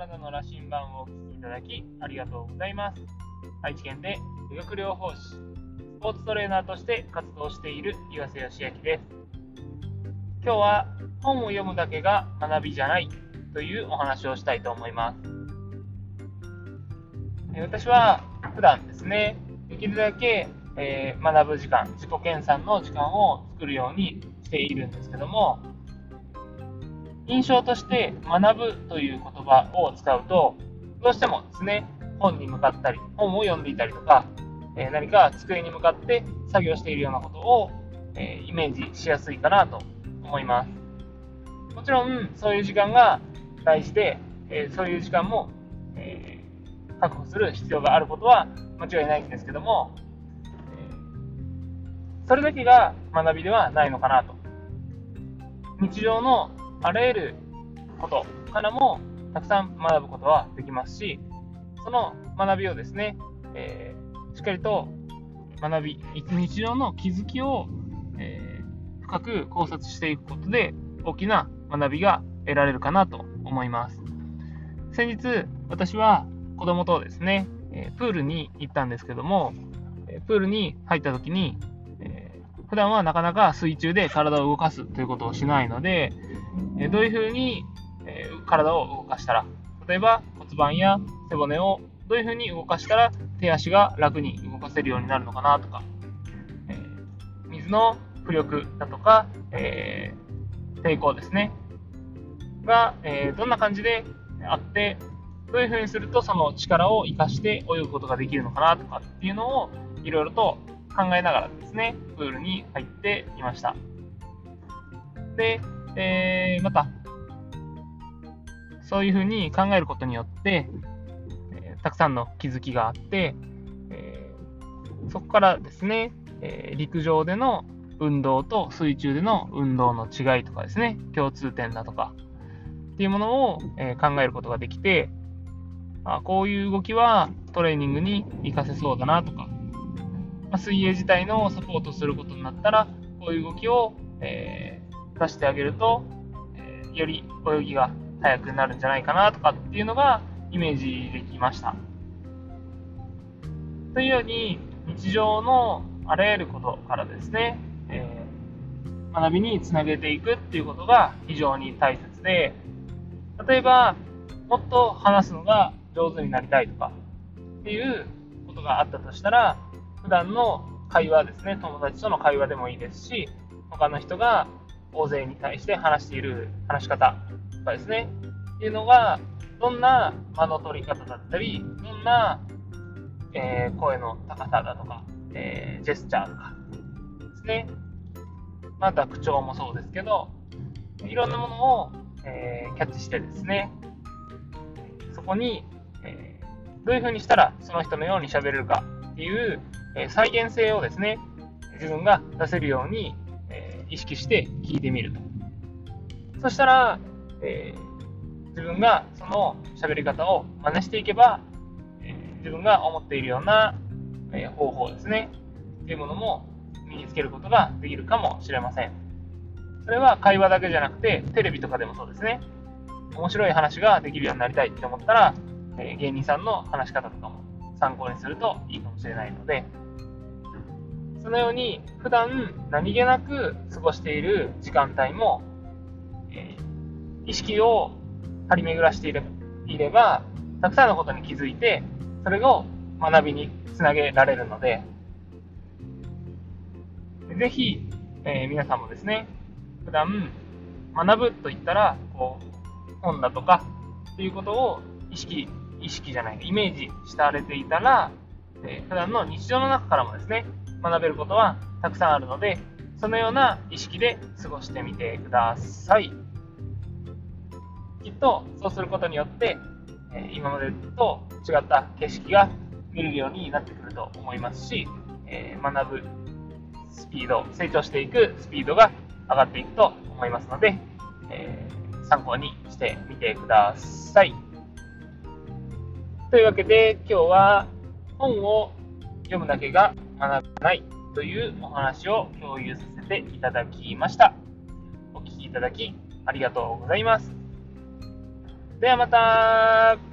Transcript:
体の羅針盤をお聞きいただきありがとうございます。愛知県で理学療法士、スポーツトレーナーとして活動している岩瀬義明です。今日は本を読むだけが学びじゃないというお話をしたいと思います。私は普段ですね、できるだけ、え、学ぶ時間、自己研鑽の時間を作るようにしているんですけども、印象として学ぶという言葉を使うと、どうしてもですね、本に向かったり、本を読んでいたりとか、えー、何か机に向かって作業しているようなことを、えー、イメージしやすいかなと思います。もちろん、そういう時間が大事で、えー、そういう時間も、え確保する必要があることは間違いないんですけども、えそれだけが学びではないのかなと。日常のあらゆることからもたくさん学ぶことはできますし、その学びをですね、えー、しっかりと学び、日常の気づきを、えー、深く考察していくことで大きな学びが得られるかなと思います。先日、私は子供とですね、え、プールに行ったんですけども、プールに入った時に、えー、普段はなかなか水中で体を動かすということをしないので、えどういうふうに、え体を動かしたら、例えば骨盤や背骨をどういうふうに動かしたら手足が楽に動かせるようになるのかなとか、えー、水の浮力だとか、えー、抵抗ですね、が、えー、どんな感じであって、どういうふうにするとその力を活かして泳ぐことができるのかなとかっていうのをいろいろと考えながらですね、プールに入っていました。で、えー、また、そういうふうに考えることによって、えー、たくさんの気づきがあって、えー、そこからですね、え陸上での運動と水中での運動の違いとかですね、共通点だとかっていうものを、え考えることができて、あこういう動きはトレーニングに活かせそうだなとか、ま、水泳自体のサポートすることになったら、こういう動きを、え出してあげると、えー、より泳ぎが速くなるんじゃないかなとかっていうのがイメージできました。というように日常のあらゆることからですね、えー、学びにつなげていくっていうことが非常に大切で、例えばもっと話すのが上手になりたいとかっていうことがあったとしたら、普段の会話ですね、友達との会話でもいいですし、他の人が大勢に対して話している話し方とかですね、っていうのが、どんな間の取り方だったり、どんな、えー、声の高さだとか、えー、ジェスチャーとかですね、また口調もそうですけど、いろんなものを、えー、キャッチしてですね、そこに、えどういう風にしたらその人のように喋れるかっていう、え再現性をですね、自分が出せるように意識して聞いてみると。そしたら、えー、自分がその喋り方を真似していけば、えー、自分が思っているような、えー、方法ですね、っていうものも身につけることができるかもしれません。それは会話だけじゃなくて、テレビとかでもそうですね。面白い話ができるようになりたいって思ったら、え芸人さんの話し方とかも参考にするといいかもしれないので、そのように普段何気なく過ごしている時間帯も、えー、意識を張り巡らしていれいれば、たくさんのことに気づいて、それを学びにつなげられるので、ぜひ、えー、皆さんもですね、普段学ぶと言ったら、こう、本だとかっていうことを意識、意識じゃない、イメージしたれていたら、えー、普段の日常の中からもですね、学べることはたくさんあるので、そのような意識で過ごしてみてください。きっとそうすることによって、今までと違った景色が見れるようになってくると思いますし、学ぶスピード、成長していくスピードが上がっていくと思いますので、参考にしてみてください。というわけで今日は本を読むだけが学ばないというお話を共有させていただきました。お聴きいただきありがとうございます。ではまた